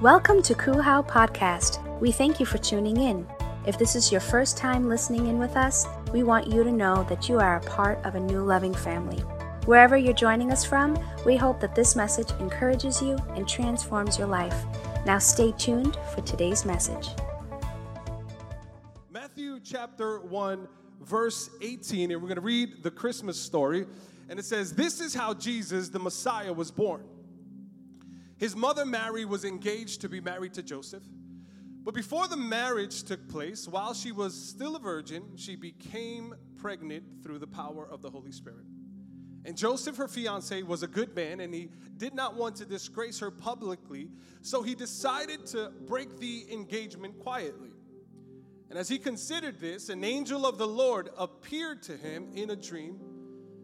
Welcome to Kuhau Podcast. We thank you for tuning in. If this is your first time listening in with us, we want you to know that you are a part of a new loving family. Wherever you're joining us from, we hope that this message encourages you and transforms your life. Now stay tuned for today's message. Matthew chapter 1, verse 18, and we're going to read the Christmas story. And it says, This is how Jesus, the Messiah, was born. His mother Mary was engaged to be married to Joseph. But before the marriage took place, while she was still a virgin, she became pregnant through the power of the Holy Spirit. And Joseph, her fiance, was a good man and he did not want to disgrace her publicly, so he decided to break the engagement quietly. And as he considered this, an angel of the Lord appeared to him in a dream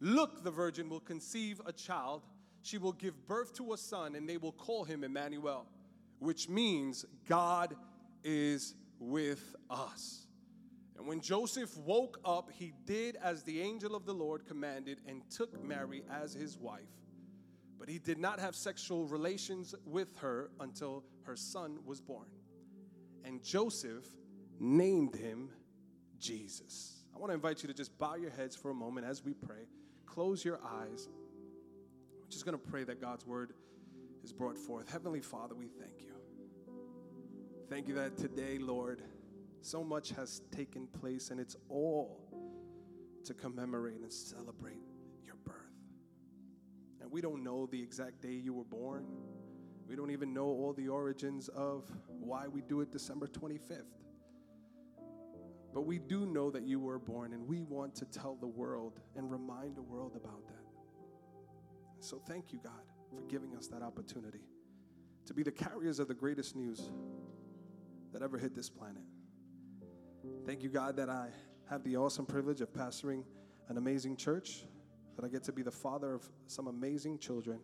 Look, the virgin will conceive a child. She will give birth to a son, and they will call him Emmanuel, which means God is with us. And when Joseph woke up, he did as the angel of the Lord commanded and took Mary as his wife. But he did not have sexual relations with her until her son was born. And Joseph named him Jesus. I want to invite you to just bow your heads for a moment as we pray close your eyes. I'm just going to pray that God's word is brought forth. Heavenly Father, we thank you. Thank you that today, Lord, so much has taken place and it's all to commemorate and celebrate your birth. And we don't know the exact day you were born. We don't even know all the origins of why we do it December 25th. But we do know that you were born, and we want to tell the world and remind the world about that. So thank you, God, for giving us that opportunity to be the carriers of the greatest news that ever hit this planet. Thank you, God, that I have the awesome privilege of pastoring an amazing church, that I get to be the father of some amazing children,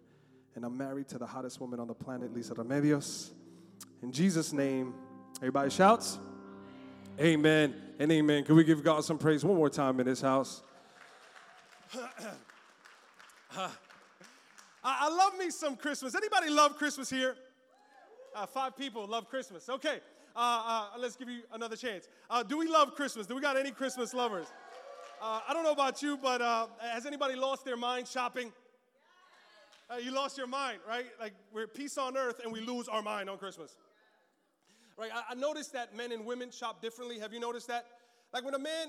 and I'm married to the hottest woman on the planet, Lisa Remedios. In Jesus' name, everybody shouts. Amen and amen. Can we give God some praise one more time in this house? I love me some Christmas. Anybody love Christmas here? Uh, five people love Christmas. Okay, uh, uh, let's give you another chance. Uh, do we love Christmas? Do we got any Christmas lovers? Uh, I don't know about you, but uh, has anybody lost their mind shopping? you lost your mind, right? Like we're peace on earth and we lose our mind on Christmas. Right? I, I noticed that men and women shop differently. Have you noticed that? Like when a man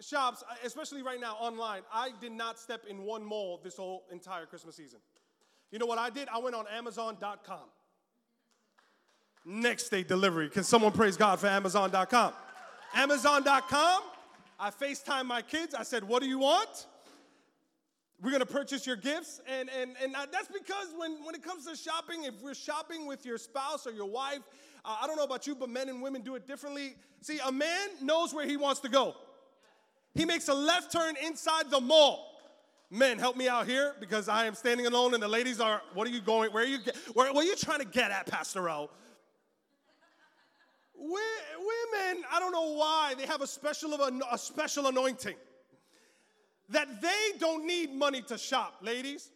shops, uh, especially right now online, I did not step in one mall this whole entire Christmas season. You know what I did? I went on Amazon.com. Next day delivery. Can someone praise God for Amazon.com? Amazon.com. I FaceTime my kids. I said, What do you want? We're gonna purchase your gifts. And, and, and that's because when, when it comes to shopping, if we're shopping with your spouse or your wife, I don't know about you, but men and women do it differently. See, a man knows where he wants to go. He makes a left turn inside the mall. Men, help me out here because I am standing alone and the ladies are, what are you going, where are you, where, where are you trying to get at, Pastor O? Women, I don't know why, they have a special, of a, a special anointing that they don't need money to shop, ladies.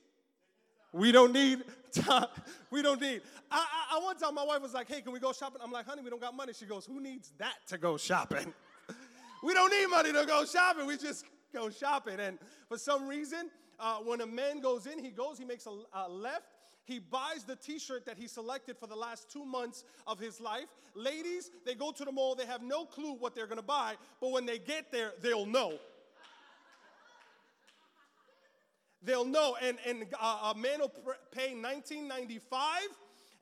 We don't need time. We don't need. I, I, I one time my wife was like, hey, can we go shopping? I'm like, honey, we don't got money. She goes, who needs that to go shopping? we don't need money to go shopping. We just go shopping. And for some reason, uh, when a man goes in, he goes, he makes a, a left, he buys the t shirt that he selected for the last two months of his life. Ladies, they go to the mall, they have no clue what they're gonna buy, but when they get there, they'll know. They'll know. And, and uh, a man will pay 19.95,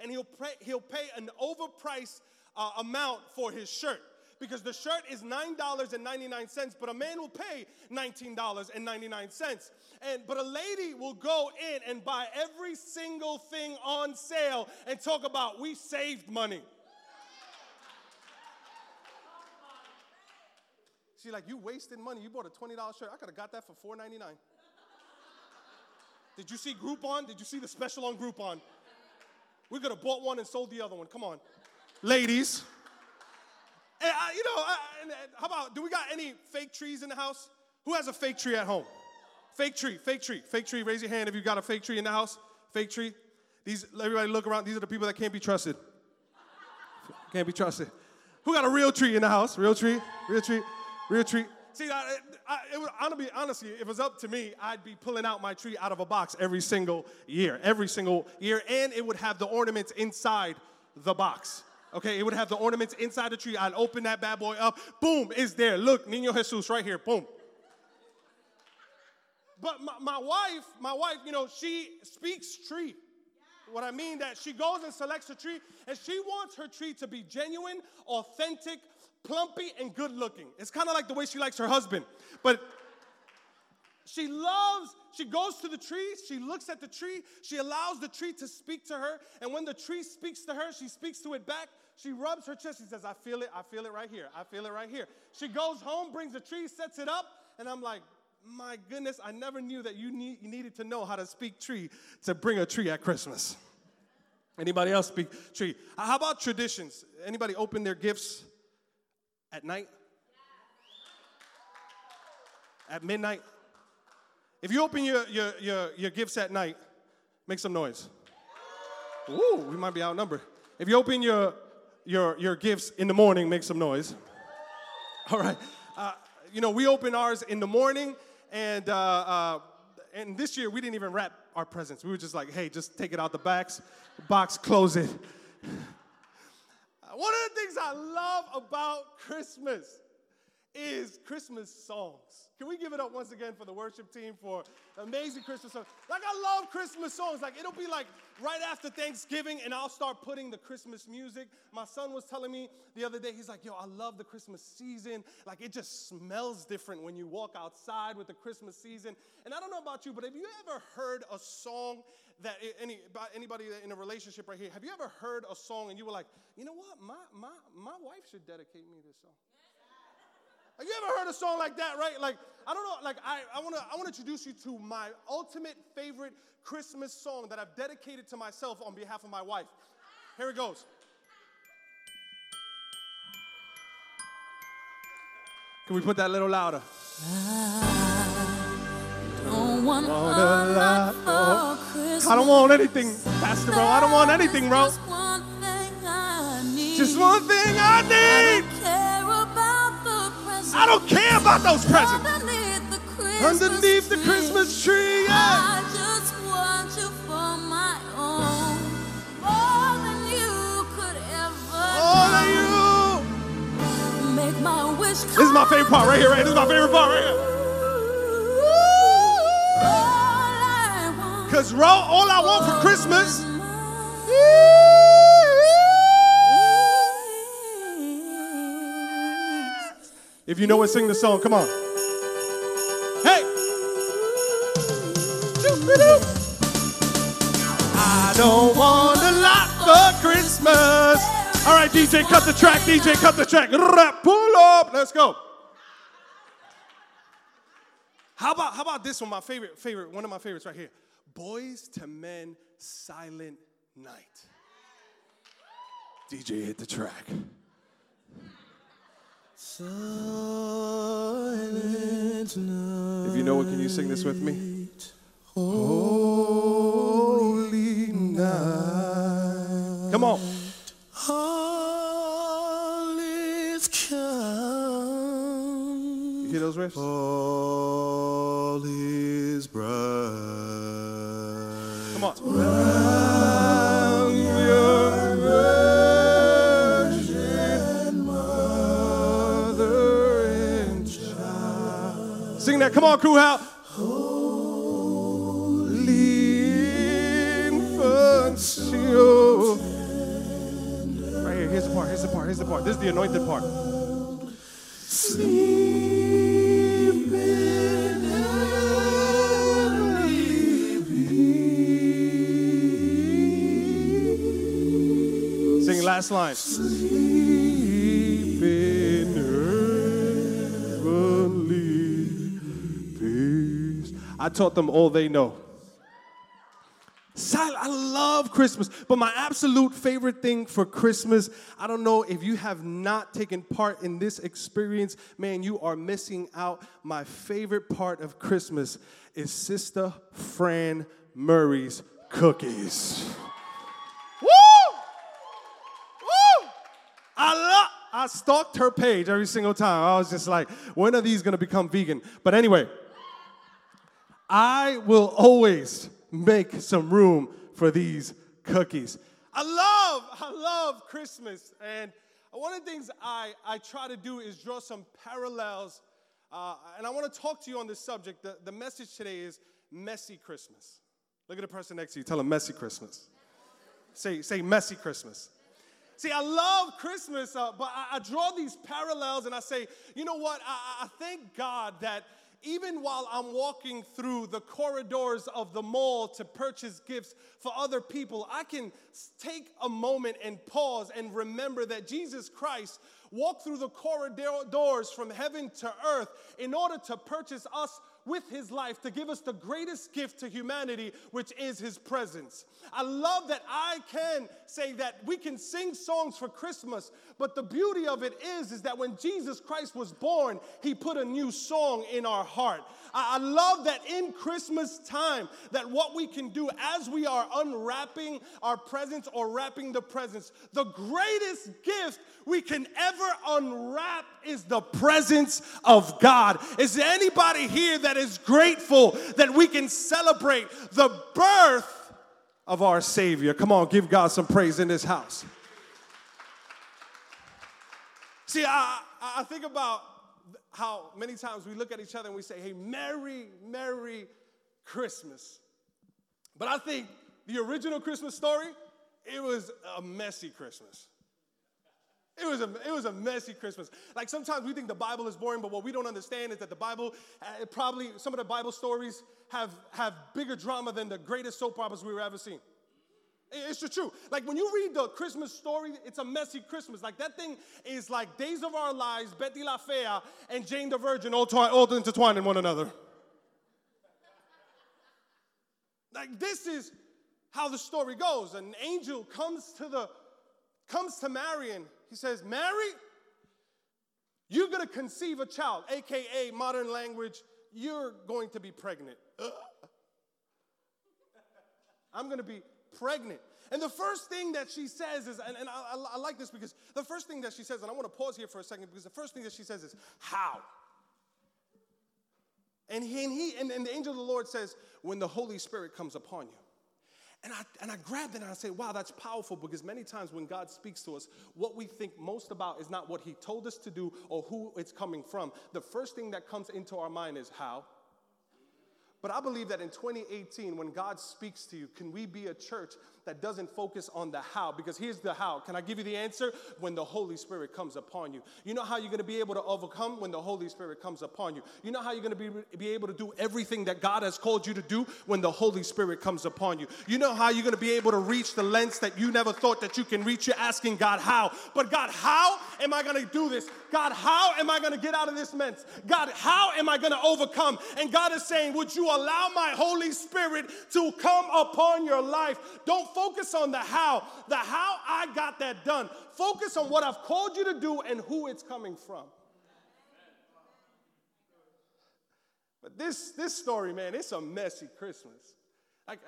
and he'll he'll pay an overpriced uh, amount for his shirt. Because the shirt is $9.99 but a man will pay $19.99 and but a lady will go in and buy every single thing on sale and talk about we saved money. She's like you wasted money. You bought a $20 shirt. I could have got that for $4.99 did you see Groupon? Did you see the special on Groupon? We could have bought one and sold the other one. Come on. Ladies. And I, you know, I, and how about, do we got any fake trees in the house? Who has a fake tree at home? Fake tree, fake tree, fake tree. Raise your hand if you got a fake tree in the house. Fake tree. These, everybody look around. These are the people that can't be trusted. Can't be trusted. Who got a real tree in the house? Real tree, real tree, real tree. See, I, I, it would, honestly, honestly, if it was up to me, I'd be pulling out my tree out of a box every single year, every single year, and it would have the ornaments inside the box. Okay, it would have the ornaments inside the tree. I'd open that bad boy up. Boom, is there. Look, Niño Jesus right here. Boom. But my, my wife, my wife, you know, she speaks tree. What I mean that she goes and selects a tree, and she wants her tree to be genuine, authentic, plumpy, and good looking. It's kind of like the way she likes her husband. But she loves, she goes to the tree, she looks at the tree, she allows the tree to speak to her, and when the tree speaks to her, she speaks to it back. She rubs her chest, she says, I feel it, I feel it right here, I feel it right here. She goes home, brings the tree, sets it up, and I'm like, my goodness, I never knew that you, need, you needed to know how to speak tree to bring a tree at Christmas. Anybody else speak tree? How about traditions? Anybody open their gifts at night? At midnight? If you open your, your, your, your gifts at night, make some noise. Ooh, we might be outnumbered. If you open your, your, your gifts in the morning, make some noise. All right. Uh, you know, we open ours in the morning, and, uh, uh, and this year we didn't even wrap our presents. We were just like, hey, just take it out the box, box, close it. One of the things I love about Christmas is Christmas songs. Can we give it up once again for the worship team for amazing Christmas songs? Like, I love Christmas songs. Like, it'll be like right after Thanksgiving, and I'll start putting the Christmas music. My son was telling me the other day, he's like, Yo, I love the Christmas season. Like, it just smells different when you walk outside with the Christmas season. And I don't know about you, but have you ever heard a song that any anybody in a relationship right here, have you ever heard a song and you were like, you know what, my my my wife should dedicate me this song? Have you ever heard a song like that, right? Like, I don't know, like I, I wanna I wanna introduce you to my ultimate favorite Christmas song that I've dedicated to myself on behalf of my wife. Here it goes. Can we put that a little louder? Don't want a lot lot for Christmas. I don't want anything, Pastor Bro. I don't want anything, bro. Just one thing I need. Just one thing I need. I don't care about the presents. I don't care about those presents. Underneath the Christmas Underneath the tree. Christmas tree, yeah. I just want you for my own. More than you could ever All of you. Make my wish This is my favorite part right here, right? This is my favorite part right here. Because, all I want for Christmas If you know it, sing the song. Come on. Hey! I don't want a lot for Christmas. All right, DJ, cut the track. DJ, cut the track. Pull up. Let's go. How about how about this one? My favorite, favorite, one of my favorites right here. Boyz II Men, Silent Night. DJ, hit the track. Silent night. If you know it, can you sing this with me? Holy night. Come on. All is calm. You hear those riffs? All Come on. Sing that. Come on, crew. How? Holy infancy. Right here. Here's the part. Here's the part. Here's the part. This is the anointed part. Last line. Heavenly peace. I taught them all they know. I love Christmas, but my absolute favorite thing for Christmas, I don't know if you have not taken part in this experience, man, you are missing out. My favorite part of Christmas is Sister Fran Murray's cookies. I stalked her page every single time. I was just like, when are these gonna become vegan? But anyway, I will always make some room for these cookies. I love, I love Christmas. And one of the things I, I try to do is draw some parallels. Uh, and I want to talk to you on this subject. The, the message today is messy Christmas. Look at the person next to you. Tell them messy Christmas. Say, say messy Christmas. See, I love Christmas, uh, but I, I, draw these parallels and I say, you know what? I, I thank God that even while I'm walking through the corridors of the mall to purchase gifts for other people, I can take a moment and pause and remember that Jesus Christ walked through the corridors from heaven to earth in order to purchase us with his life to give us the greatest gift to humanity, which is his presence. I love that I can say that we can sing songs for Christmas, but the beauty of it is, is that when Jesus Christ was born, he put a new song in our heart. I, love that in Christmas time, that what we can do as we are unwrapping our presents or wrapping the presents, the greatest gift we can ever unwrap is the presence of God. Is there anybody here that is grateful that we can celebrate the birth of our Savior? Come on, give God some praise in this house. See, I, I think about how many times we look at each other and we say, hey, Merry, Merry Christmas. But I think the original Christmas story, it was a messy Christmas. It was, a, it was a messy Christmas. Like sometimes we think the Bible is boring, but what we don't understand is that the Bible, uh, probably some of the Bible stories have, have bigger drama than the greatest soap operas we've ever seen. It's the truth. Like when you read the Christmas story, it's a messy Christmas. Like that thing is like Days of Our Lives, Betty La Fea, and Jane the Virgin all, twi- all intertwined in one another. Like this is how the story goes. An angel comes to the comes to Mary and he says, Mary, you're gonna conceive a child, aka modern language, you're going to be pregnant. I'm gonna be pregnant. And the first thing that she says is, and, and I, I, like this because the first thing that she says, and I want to pause here for a second because the first thing that she says is, How? And he, and, he and, and the angel of the Lord says, When the Holy Spirit comes upon you. And I, and I grabbed it and I say, wow, that's powerful because many times when God speaks to us, what we think most about is not what He told us to do or who it's coming from. The first thing that comes into our mind is how. But I believe that in 2018, when God speaks to you, can we be a church that doesn't focus on the how? Because here's the how. Can I give you the answer? When the Holy Spirit comes upon you. You know how you're going to be able to overcome when the Holy Spirit comes upon you. You know how you're going to be, be able to do everything that God has called you to do when the Holy Spirit comes upon you. You know how you're going to be able to reach the lengths that you never thought that you can reach. You're asking God, how? But God, how am I going to do this? God, how am I going to get out of this mess? God, how am I going to overcome? And God is saying, Would you allow my Holy Spirit to come upon your life? Don't focus on the how. The how I got that done. Focus on what I've called you to do and who it's coming from. But this, this story, man, it's a messy Christmas. Like,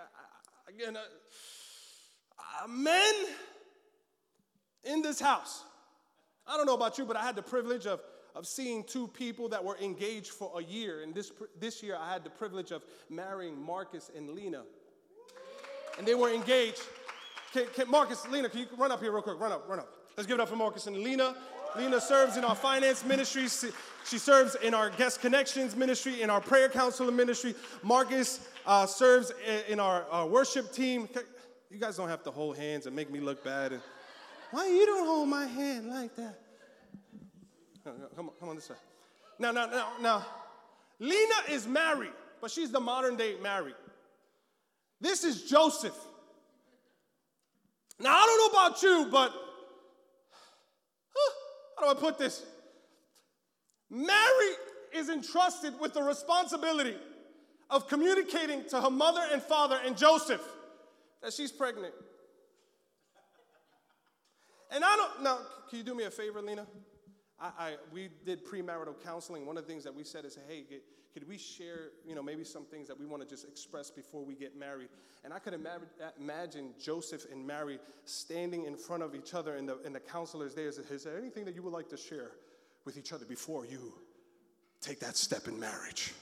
again, uh, uh, men in this house I don't know about you, but I had the privilege of, of seeing two people that were engaged for a year. And this, this year, I had the privilege of marrying Marcus and Lena. And they were engaged. Can, can Marcus, Lena, can you run up here real quick? Run up, run up. Let's give it up for Marcus and Lena. Lena serves in our finance ministry. She serves in our guest connections ministry, in our prayer counselor ministry. Marcus uh, serves in our, our worship team. You guys don't have to hold hands and make me look bad. And, why you don't hold my hand like that? come on, come on this side. Now, now, now, now, Lena is married, but she's the modern day Mary. This is Joseph. Now, I don't know about you, but how do I put this? Mary is entrusted with the responsibility of communicating to her mother and father and Joseph that she's pregnant. And I don't, now, can you do me a favor, Lena? I, I, we did premarital counseling. One of the things that we said is, hey, get, could we share, you know, maybe some things that we want to just express before we get married? And I could ima- uh, imagine Joseph and Mary standing in front of each other, and the, and the counselors there. Is, is there anything that you would like to share with each other before you take that step in marriage?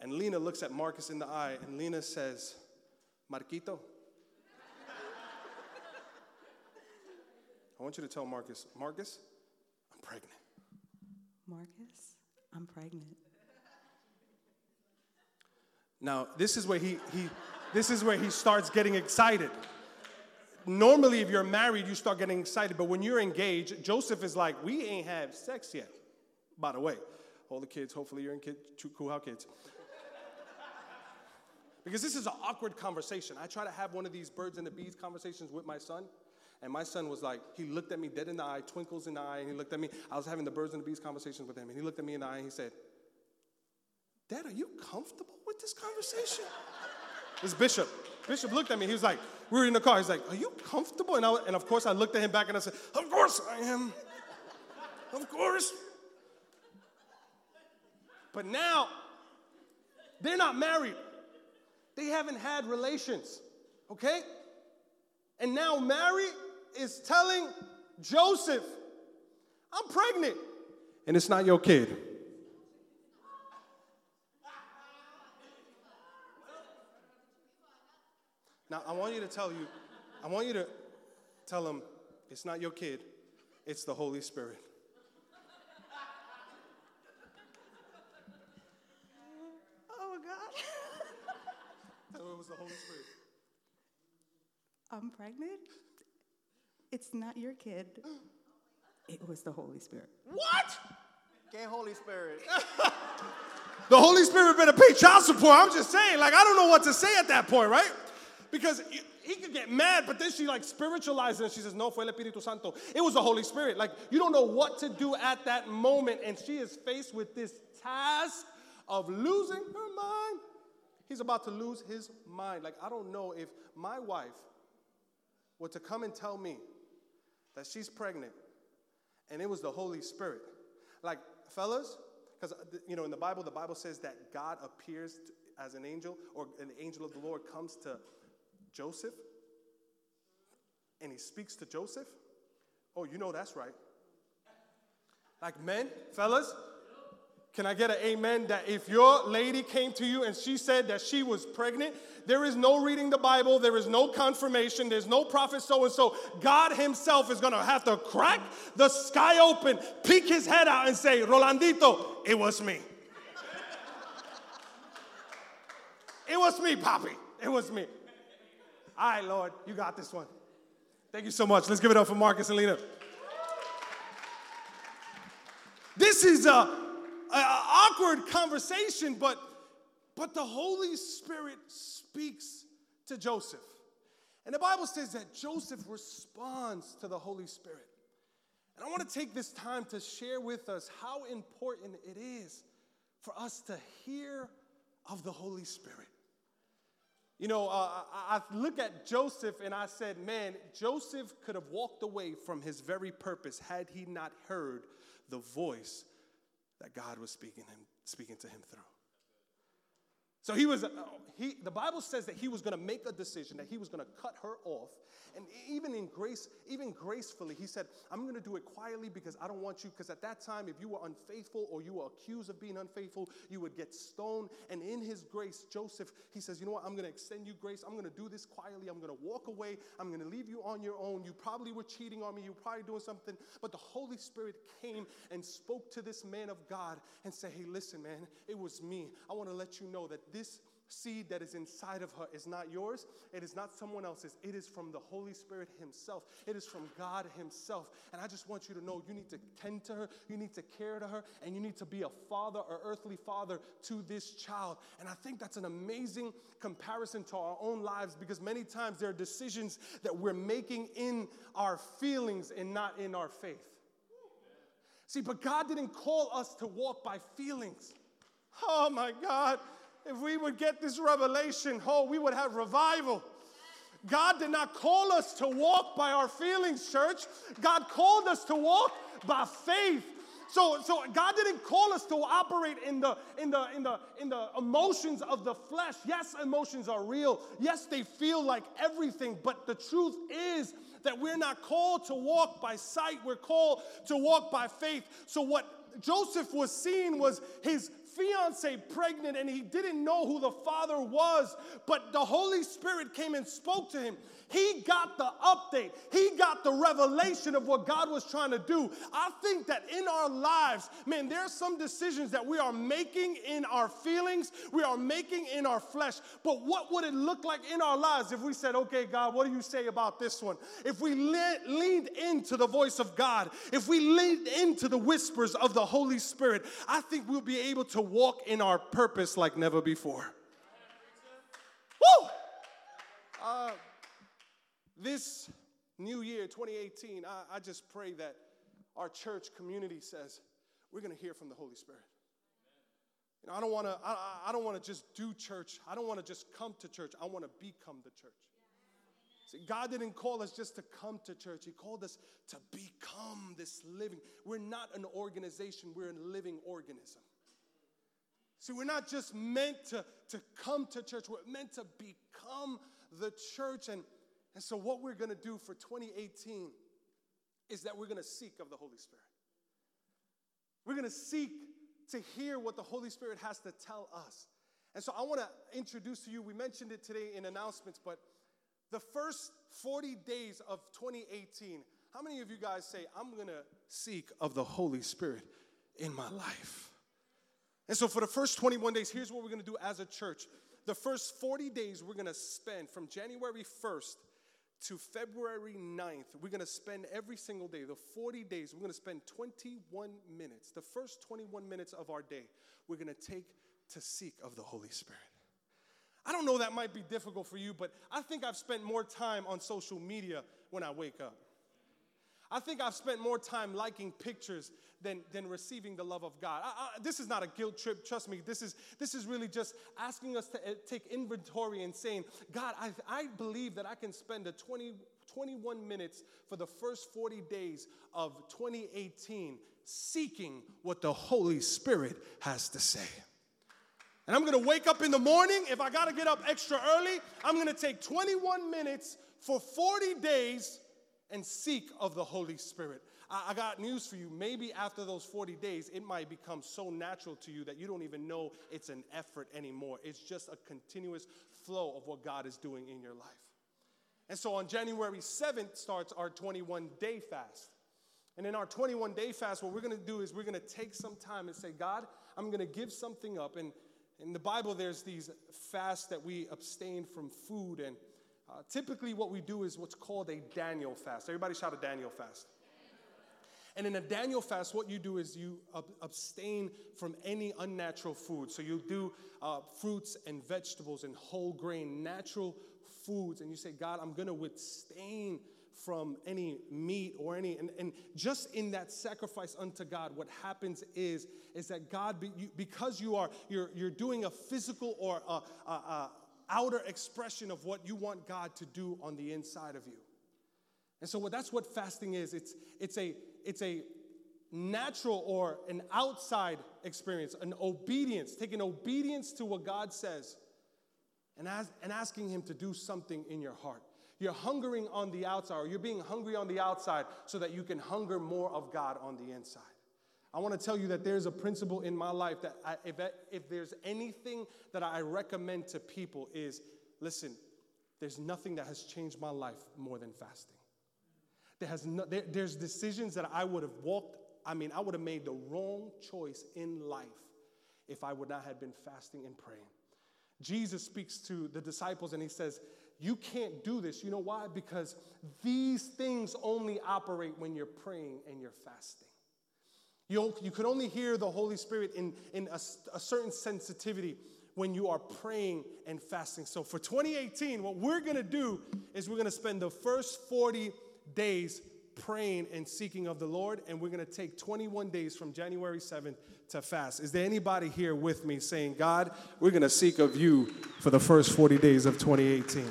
And Lena looks at Marcus in the eye, and Lena says, Marquito, I want you to tell Marcus, Marcus, I'm pregnant. Marcus, I'm pregnant. Now, this is where he, he this is where he starts getting excited. Normally, if you're married, you start getting excited, but when you're engaged, Joseph is like, we ain't have sex yet. By the way, all the kids, hopefully you're in kid, cool how kids. Because this is an awkward conversation. I try to have one of these birds and the bees conversations with my son. And my son was like, he looked at me dead in the eye, twinkles in the eye, and he looked at me. I was having the birds and the bees conversations with him, and he looked at me in the eye and he said, Dad, are you comfortable with this conversation? This Bishop. Bishop looked at me. He was like, we were in the car. He's like, Are you comfortable? And, I, and of course, I looked at him back and I said, Of course I am. Of course. But now, they're not married. They haven't had relations, okay? And now Mary is telling Joseph, I'm pregnant. And it's not your kid. Now, I want you to tell you, I want you to tell him it's not your kid, it's the Holy Spirit. Oh, God. Tell him it was the Holy Spirit. I'm pregnant. It's not your kid. It was the Holy Spirit. What? Okay, Holy Spirit. The Holy Spirit better pay child support. I'm just saying, like, I don't know what to say at that point, right? Because he- he could get mad, but then she like spiritualizes and she says, No, fue el Espíritu Santo. It was the Holy Spirit. Like, you don't know what to do at that moment, and she is faced with this task of losing her mind. He's about to lose his mind. Like, I don't know if my wife were to come and tell me that she's pregnant and it was the Holy Spirit. Like, fellas, because, uh, you know, in the Bible, the Bible says that God appears as an angel, or an angel of the Lord comes to Joseph and he speaks to Joseph. Oh, you know that's right. Like, men, fellas, can I get an amen that if your lady came to you and she said that she was pregnant, there is no reading the Bible, there is no confirmation, there's no prophet so and so. God Himself is gonna have to crack the sky open, peek His head out, and say, Rolandito, it was me. it was me, Poppy. It was me. All right, Lord, you got this one. Thank you so much. Let's give it up for Marcus and Lena. This is a, awkward conversation, but but the Holy Spirit speaks to Joseph. And the Bible says that Joseph responds to the Holy Spirit. And I want to take this time to share with us how important it is for us to hear of the Holy Spirit. You know, uh, I, I look at Joseph and I said, man, Joseph could have walked away from his very purpose had he not heard the voice that God was speaking, him, speaking to him through. So he was, uh, he, the Bible says that he was going to make a decision, that he was going to cut her off. And even in grace, even gracefully, he said, I'm going to do it quietly because I don't want you, because at that time, if you were unfaithful or you were accused of being unfaithful, you would get stoned. And in his grace, Joseph, he says, You know what? I'm going to extend you grace. I'm going to do this quietly. I'm going to walk away. I'm going to leave you on your own. You probably were cheating on me. You were probably doing something. But the Holy Spirit came and spoke to this man of God and said, Hey, listen, man, it was me. I want to let you know that this seed that is inside of her is not yours. It is not someone else's. It is from the Holy Spirit Himself. It is from God Himself. And I just want you to know you need to tend to her, you need to care to her, and you need to be a father or earthly father to this child. And I think that's an amazing comparison to our own lives because many times there are decisions that we're making in our feelings and not in our faith. See, but God didn't call us to walk by feelings. Oh my God. If we would get this revelation, oh, we would have revival. God did not call us to walk by our feelings, church. God called us to walk by faith. So, so God didn't call us to operate in the, in, the, in, the, in the emotions of the flesh. Yes, emotions are real. Yes, they feel like everything. But the truth is that we're not called to walk by sight, we're called to walk by faith. So, what Joseph was seeing was his fiance pregnant and he didn't know who the father was, but the Holy Spirit came and spoke to him. He got the update, he got the revelation of what God was trying to do. I think that in our lives, man, there are some decisions that we are making in our feelings, we are making in our flesh. But what would it look like in our lives if we said, okay, God, what do you say about this one? If we le- leaned into the voice of God, if we leaned into the whispers of the Holy Spirit, I think we'll be able to walk in our purpose like never before. Woo! Uh, this new year, 2018, I, I just pray that our church community says, we're going to hear from the Holy Spirit. You know, I don't want to. I, I don't want to just do church. I don't want to just come to church. I want to become the church. See, God didn't call us just to come to church. He called us to become this living. We're not an organization. We're a living organism. See, we're not just meant to, to come to church. We're meant to become the church. And, and so, what we're going to do for 2018 is that we're going to seek of the Holy Spirit. We're going to seek to hear what the Holy Spirit has to tell us. And so, I want to introduce to you, we mentioned it today in announcements, but the first 40 days of 2018, how many of you guys say, I'm going to seek of the Holy Spirit in my life? And so, for the first 21 days, here's what we're going to do as a church. The first 40 days, we're going to spend from January 1st to February 9th. We're to spend every single day, the 40 days, we're to spend 21 minutes. The first 21 minutes of our day, we're to take to seek of the Holy Spirit. I don't know that might be difficult for you, but I think I've spent more time on social media when I wake up. I think I've spent more time liking pictures than, than receiving the love of God. I, I, this is not a guilt trip, trust me. This is, this is really just asking us to uh, take inventory and saying, God, I, I believe that I can spend a 20, 21 minutes for the first 40 days of 2018 seeking what the Holy Spirit has to say. And I'm gonna wake up in the morning. If I gotta get up extra early, I'm gonna take 21 minutes for 40 days and seek of the Holy Spirit. I, I, got news for you. Maybe after those 40 days, it might become so natural to you that you don't even know it's an effort anymore. It's just a continuous flow of what God is doing in your life. And so on January 7th starts our 21 day fast. And in our 21 day fast, what we're gonna do is we're gonna take some time and say, God, I'm gonna give something up. And in the Bible, there's these fasts that we abstain from food and uh, typically, what we do is what's called a Daniel fast. Everybody shout a Daniel fast. And in a Daniel fast, what you do is you ab- abstain from any unnatural food. So you do uh, fruits and vegetables and whole grain, natural foods. And you say, God, I'm going to abstain from any meat or any and, and just in that sacrifice unto god what happens is is that god be, you, because you are you're, you're doing a physical or a, a, a outer expression of what you want God to do on the inside of you. And so what that's what fasting is. It's it's a it's a natural or an outside experience, an obedience, taking obedience to what God says and, as, and asking Him to do something in your heart. You're hungering on the outside, or you're being hungry on the outside so that you can hunger more of God on the inside. I want to tell you that there's a principle in my life that I, if, if there's anything that I recommend to people is listen, there's nothing that has changed my life more than fasting. There has no, there, there's decisions that I would have walked, I mean, I would have made the wrong choice in life if I would not have been fasting and praying. Jesus speaks to the disciples and he says, You can't do this. You know why? Because these things only operate when you're praying and you're fasting. You, you can only hear the Holy Spirit in, in a, a certain sensitivity when you are praying and fasting. So for 2018, what we're gonna do is we're gonna spend the first 40 days praying and seeking of the Lord, and we're gonna take 21 days from January 7th to fast. Is there anybody here with me saying, God, we're gonna seek of you for the first 40 days of 2018?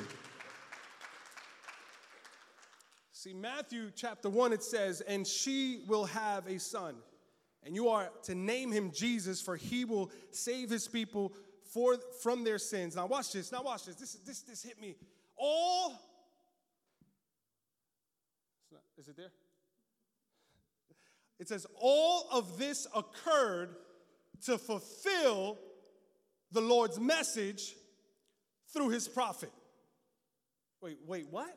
See, Matthew chapter 1, it says, And she will have a son, and you are to name him Jesus, for he will save his people for, from their sins. Now, watch this. Now, watch this. This, this, this hit me. All. Not, is it there? It says, All of this occurred to fulfill the Lord's message through his prophet. Wait, wait, what?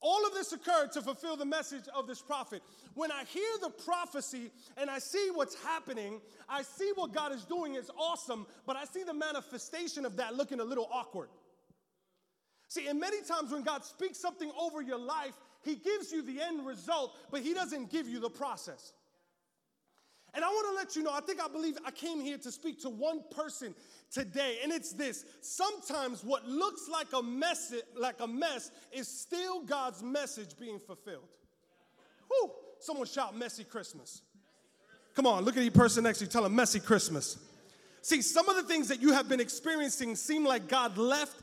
All of this occurred to fulfill the message of this prophet. When I hear the prophecy and I see what's happening, I see what God is doing is awesome, but I see the manifestation of that looking a little awkward. See, and many times when God speaks something over your life, He gives you the end result, but He doesn't give you the process. And I want to let you know, I think I believe I came here to speak to one person today, and it's this. Sometimes what looks like a mess, like a mess is still God's message being fulfilled. Whew, someone shout messy Christmas. Come on, look at the person next to you, tell them messy Christmas. See, some of the things that you have been experiencing seem like God left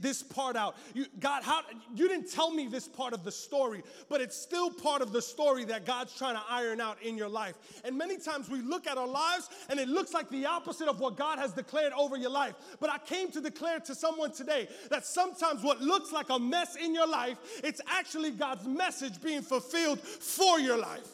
this part out. You, God, how you didn't tell me this part of the story, but it's still part of the story that God's trying to iron out in your life. And many times we look at our lives and it looks like the opposite of what God has declared over your life. But I came to declare to someone today that sometimes what looks like a mess in your life, it's actually God's message being fulfilled for your life.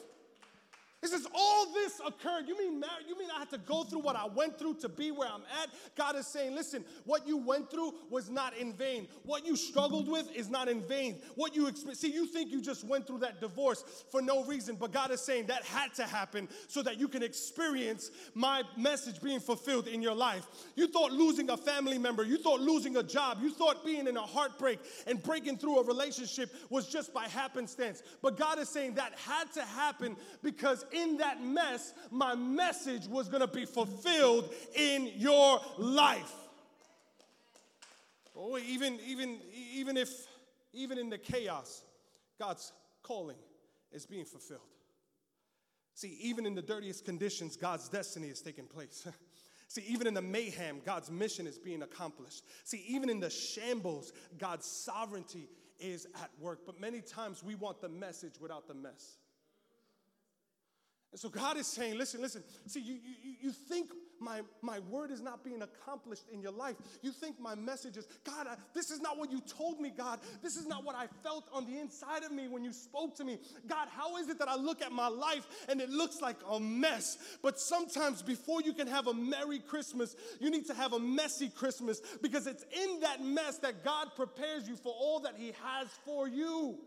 It says, all this occurred. You mean? You mean I had to go through what I went through to be where I'm at? God is saying, listen, what you went through was not in vain. What you struggled with is not in vain. What you see, you think you just went through that divorce for no reason, but God is saying that had to happen so that you can experience my message being fulfilled in your life. You thought losing a family member, you thought losing a job, you thought being in a heartbreak and breaking through a relationship was just by happenstance. But God is saying that had to happen because in that mess, my message was going to be fulfilled in your life. Oh, even, even, even if, even in the chaos, God's calling is being fulfilled. See, even in the dirtiest conditions, God's destiny is taking place. See, even in the mayhem, God's mission is being accomplished. See, even in the shambles, God's sovereignty is at work. But many times we want the message without the mess. And so God is saying, listen, listen, see, you, you, you think my, my word is not being accomplished in your life. You think my message is, God, I, this is not what you told me, God. This is not what I felt on the inside of me when you spoke to me. God, how is it that I look at my life and it looks like a mess? But sometimes before you can have a Merry Christmas, you need to have a messy Christmas because it's in that mess that God prepares you for all that He has for you.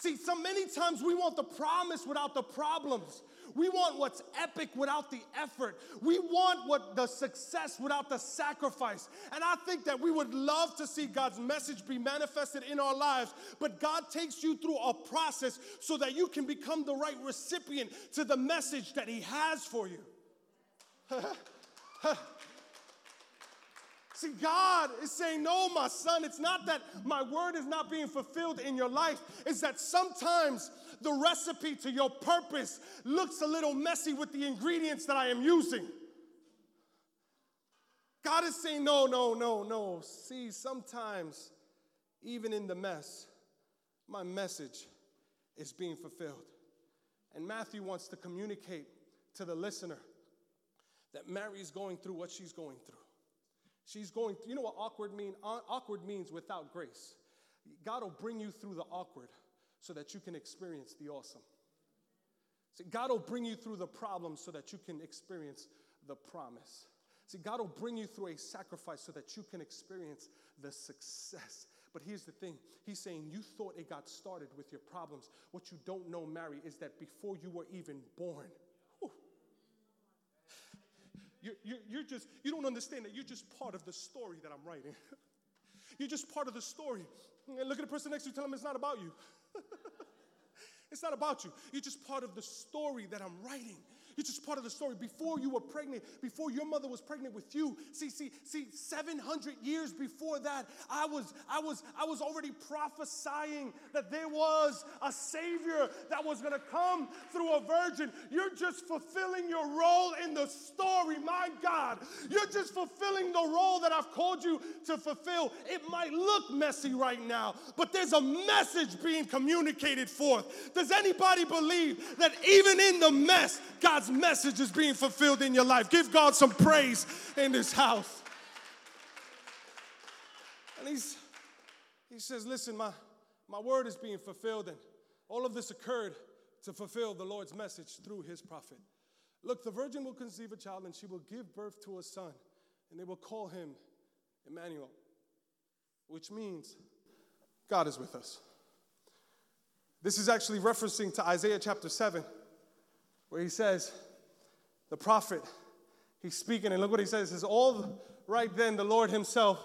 See, so many times we want the promise without the problems. We want what's epic without the effort. We want what the success without the sacrifice. And I think that we would love to see God's message be manifested in our lives, but God takes you through a process so that you can become the right recipient to the message that He has for you. See, God is saying, No, my son, it's not that my word is not being fulfilled in your life. It's that sometimes the recipe to your purpose looks a little messy with the ingredients that I am using. God is saying, No, no, no, no. See, sometimes, even in the mess, my message is being fulfilled. And Matthew wants to communicate to the listener that Mary is going through what she's going through. She's going, you know what awkward mean? Uh, awkward means without grace. God will bring you through the awkward so that you can experience the awesome. See, God will bring you through the problem so that you can experience the promise. See, God will bring you through a sacrifice so that you can experience the success. But here's the thing He's saying, You thought it got started with your problems. What you don't know, Mary, is that before you were even born, you're, you're, you're just, you don't understand that you're just part of the story that I'm writing. you're just part of the story. And look at the person next to you, tell them it's not about you. It's not about you. You're just part of the story that I'm writing. You're just part of the story. Before you were pregnant, before your mother was pregnant with you, see, see, see, 700 years before that, I was, I was, I was already prophesying that there was a savior that was gonna come through a virgin. You're just fulfilling your role in the story, my God. You're just fulfilling the role that I've called you to fulfill. It might look messy right now, but there's a message being communicated forth. Does anybody believe that even in the mess, God's message is being fulfilled in your life? Give God some praise in this house. And he's, he says, Listen, my, my word is being fulfilled, and all of this occurred to fulfill the Lord's message through his prophet. Look, the virgin will conceive a child, and she will give birth to a son, and they will call him Emmanuel, which means God is with us. This is actually referencing to Isaiah chapter 7, where he says, the prophet, he's speaking, and look what he says. He says, All right then, the Lord himself,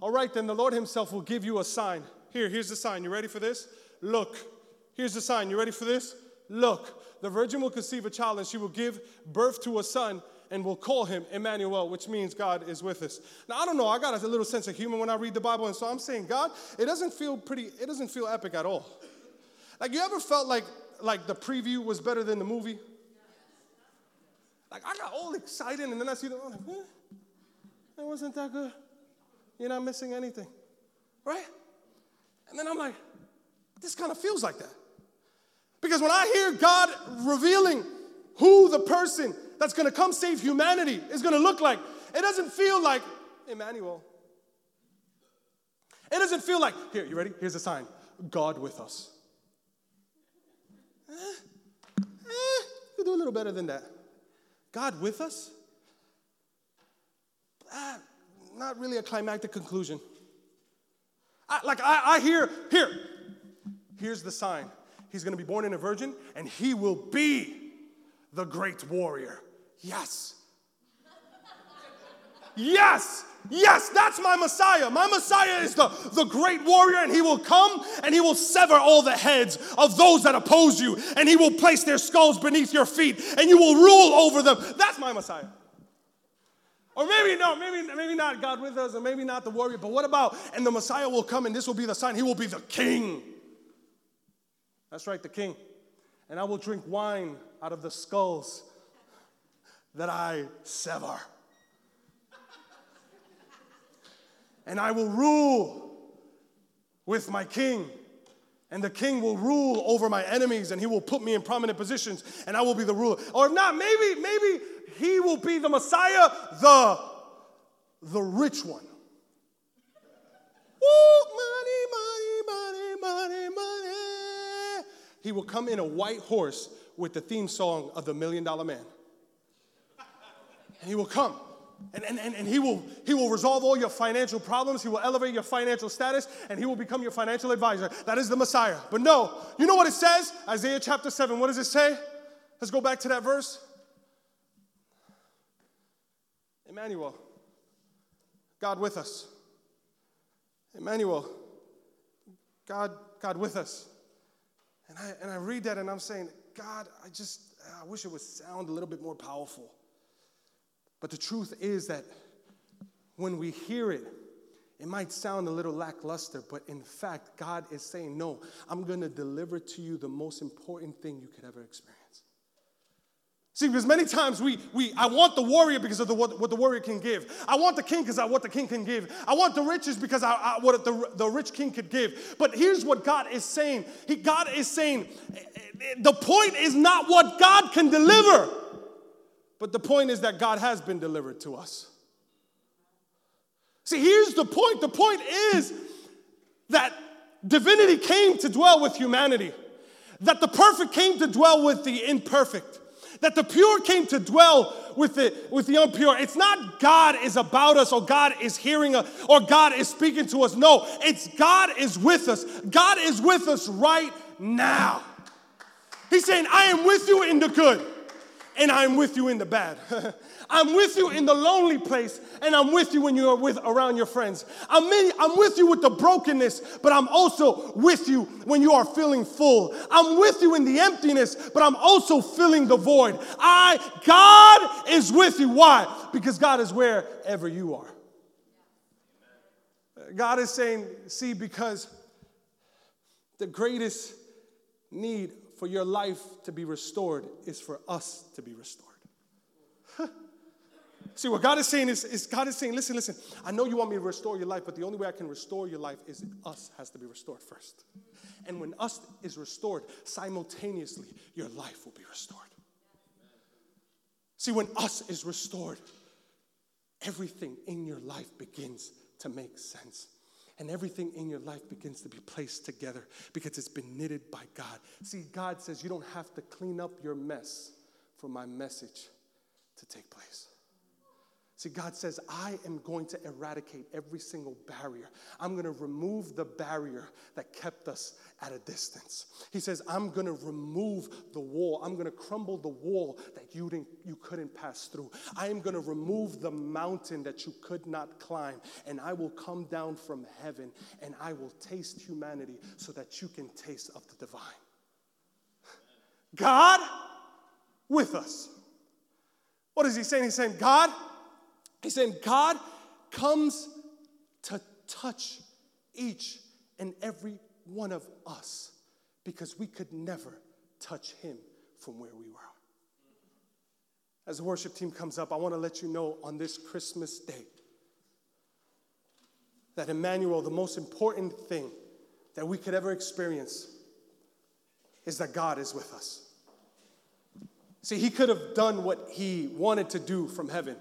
all right then, the Lord himself will give you a sign. Here, here's the sign. You ready for this? Look. Here's the sign. You ready for this? Look. The virgin will conceive a child, and she will give birth to a son, and we'll call him Emmanuel, which means God is with us. Now, I don't know, I got a little sense of humor when I read the Bible, and so I'm saying, God, it doesn't feel pretty, it doesn't feel epic at all. Like, you ever felt like, like the preview was better than the movie? Like, I got all excited, and then I see the, I'm like, eh, wasn't that good. You're not missing anything, right? And then I'm like, this kind of feels like that. Because when I hear God revealing who the person that's gonna come save humanity is gonna look like, it doesn't feel like Emmanuel. It doesn't feel like, here, you ready? Here's a sign God with us. Eh, eh, you do a little better than that. God with us? Ah, not really a climactic conclusion. I, like, I, I hear, here, here's the sign. He's gonna be born in a virgin, and he will be the great warrior. Yes. Yes, yes, that's my Messiah. My Messiah is the, the great warrior, and he will come and he will sever all the heads of those that oppose you, and he will place their skulls beneath your feet, and you will rule over them. That's my Messiah. Or maybe no, maybe, maybe not God with us, or maybe not the warrior, but what about, and the Messiah will come, and this will be the sign, he will be the king. That's right, the king. And I will drink wine out of the skulls that I sever. And I will rule with my king. And the king will rule over my enemies and he will put me in prominent positions and I will be the ruler. Or if not, maybe, maybe he will be the Messiah, the, the rich one. Woo, money, money, money, money, money. He will come in a white horse with the theme song of the Million Dollar Man. And he will come and, and, and, and he, will, he will resolve all your financial problems. He will elevate your financial status and he will become your financial advisor. That is the Messiah. But no, you know what it says? Isaiah chapter 7. What does it say? Let's go back to that verse. Emmanuel, God with us. Emmanuel, God, God with us. And I, and I read that and I'm saying, God, I just, I wish it would sound a little bit more powerful. But the truth is that when we hear it, it might sound a little lackluster, but in fact, God is saying, No, I'm gonna deliver to you the most important thing you could ever experience. See, because many times we, we I want the warrior because of the, what, what the warrior can give. I want the king because of what the king can give. I want the riches because I, I, what the, the rich king could give. But here's what God is saying. He, God is saying, eh, eh, the point is not what God can deliver. But the point is that God has been delivered to us. See, here's the point the point is that divinity came to dwell with humanity, that the perfect came to dwell with the imperfect. That the pure came to dwell with the, with the impure. It's not God is about us or God is hearing us or God is speaking to us. No, it's God is with us. God is with us right now. He's saying, I am with you in the good. And I'm with you in the bad. I'm with you in the lonely place, and I'm with you when you are with around your friends. I'm, in, I'm with you with the brokenness, but I'm also with you when you are feeling full. I'm with you in the emptiness, but I'm also filling the void. I, God is with you. Why? Because God is wherever you are. God is saying, see, because the greatest need for your life to be restored is for us to be restored. See, what God is saying is, is, God is saying, listen, listen, I know you want me to restore your life, but the only way I can restore your life is us has to be restored first. And when us is restored, simultaneously, your life will be restored. See, when us is restored, everything in your life begins to make sense. And everything in your life begins to be placed together because it's been knitted by God. See, God says you don't have to clean up your mess for my message to take place. See, God says, I am going to eradicate every single barrier. I'm going to remove the barrier that kept us at a distance. He says, I'm going to remove the wall. I'm going to crumble the wall that you, didn't, you couldn't pass through. I am going to remove the mountain that you could not climb. And I will come down from heaven and I will taste humanity so that you can taste of the divine. God with us. What is he saying? He's saying, God, He's saying God comes to touch each and every one of us because we could never touch him from where we were. As the worship team comes up, I want to let you know on this Christmas day that Emmanuel, the most important thing that we could ever experience is that God is with us. See, he could have done what he wanted to do from heaven.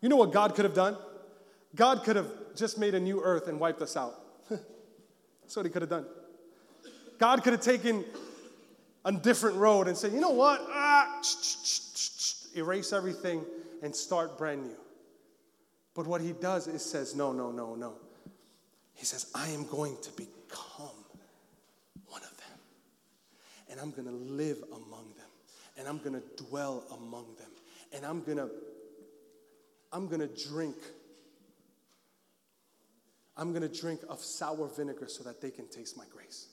You know what God could have done? God could have just made a new earth and wiped us out. That's what he could have done. God could have taken a different road and said, you know what? Ah, erase everything and start brand new. But what he does is says, no, no, no, no. He says, I am going to become one of them. And I'm going to live among them. And I'm going to dwell among them. And I'm going to I'm going to drink. I'm going to drink of sour vinegar so that they can taste my grace.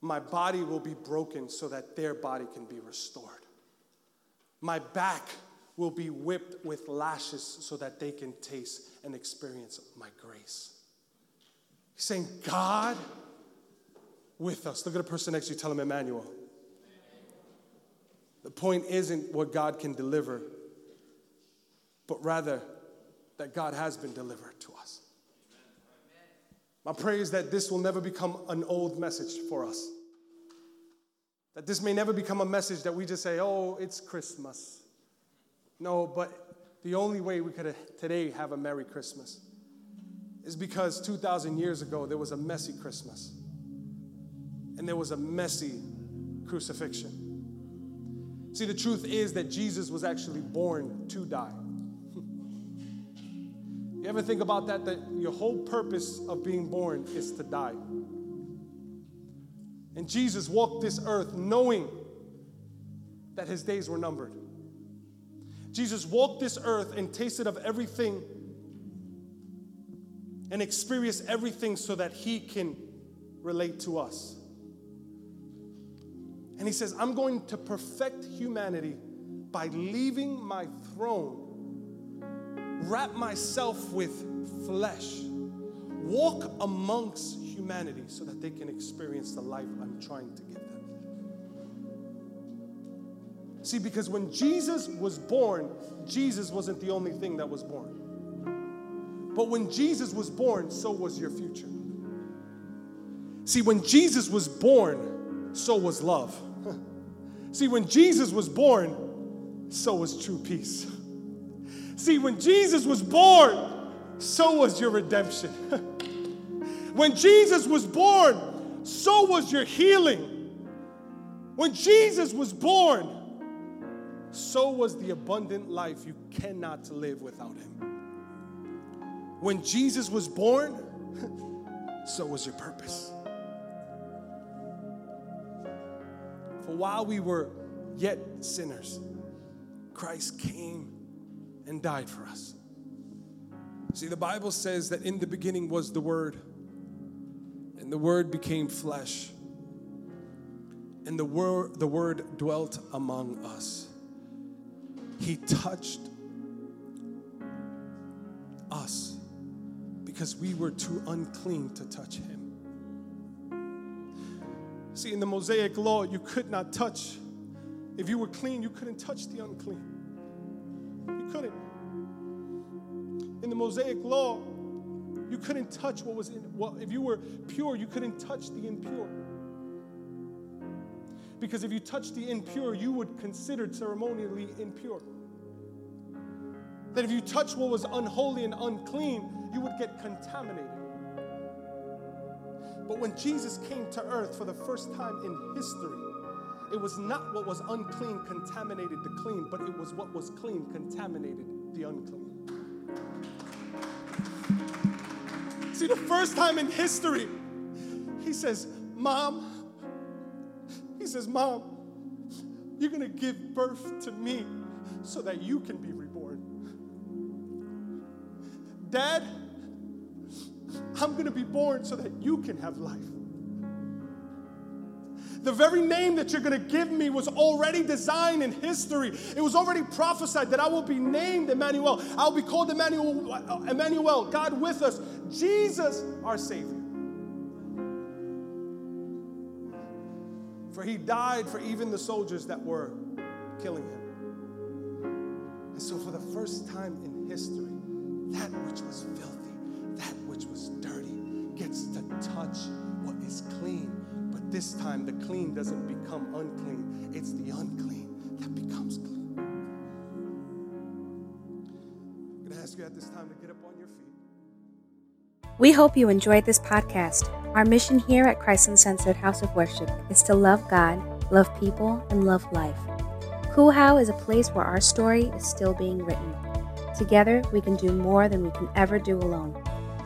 My body will be broken so that their body can be restored. My back will be whipped with lashes so that they can taste and experience my grace. He's saying, God with us. Look at the person next to you, tell him Emmanuel. The point isn't what God can deliver, but rather that God has been delivered to us. My prayer is that this will never become an old message for us. That this may never become a message that we just say, oh, it's Christmas. No, but the only way we could today have a Merry Christmas is because 2,000 years ago there was a messy Christmas and there was a messy crucifixion. See, the truth is that Jesus was actually born to die. You ever think about that? That your whole purpose of being born is to die. And Jesus walked this earth knowing that his days were numbered. Jesus walked this earth and tasted of everything and experienced everything so that he can relate to us. And he says, I'm going to perfect humanity by leaving my throne wrap myself with flesh, walk amongst humanity so that they can experience the life I'm trying to give them. See, because when Jesus was born, Jesus wasn't the only thing that was born. But when Jesus was born, so was your future. See, when Jesus was born, so was love. See, when Jesus was born, so was true peace. See, when Jesus was born, so was your redemption. when Jesus was born, so was your healing. When Jesus was born, so was the abundant life you cannot live without Him. When Jesus was born, so was your purpose. For while we were yet sinners, Christ came and died for us. See, the Bible says that in the beginning was the Word, and the Word became flesh, and the Word, the word dwelt among us. He touched us because we were too unclean to touch Him. See, in the Mosaic law, you could not touch. If you were clean, you couldn't touch the unclean. Mosaic law, you couldn't touch what was in, well, if you were pure, you couldn't touch the impure. Because if you touched the impure, you would consider ceremonially impure. That if you touch what was unholy and unclean, you would get contaminated. But when Jesus came to earth for the first time in history, it was not what was unclean contaminated the clean, but it was what was clean contaminated the unclean. See, the first time in history, he says, Mom, he says, Mom, you're gonna give birth to me so that you can be reborn. Dad, I'm gonna be born so that you can have life. The very name that you're going to give me was already designed in history. It was already prophesied that I will be named Emmanuel. I'll be called Emmanuel, Emmanuel, God with us, Jesus, our Savior. For he died for even the soldiers that were killing him. And so, for the first time in history, that which was filthy, that which was dirty, gets to touch what is clean. This time, the clean doesn't become unclean, it's the unclean that becomes clean. I'm going to ask you at this time to get up on your feet. We hope you enjoyed this podcast. Our mission here at Christ Uncensored House of Worship is to love God, love people, and love life. Cool is a place where our story is still being written. Together, we can do more than we can ever do alone.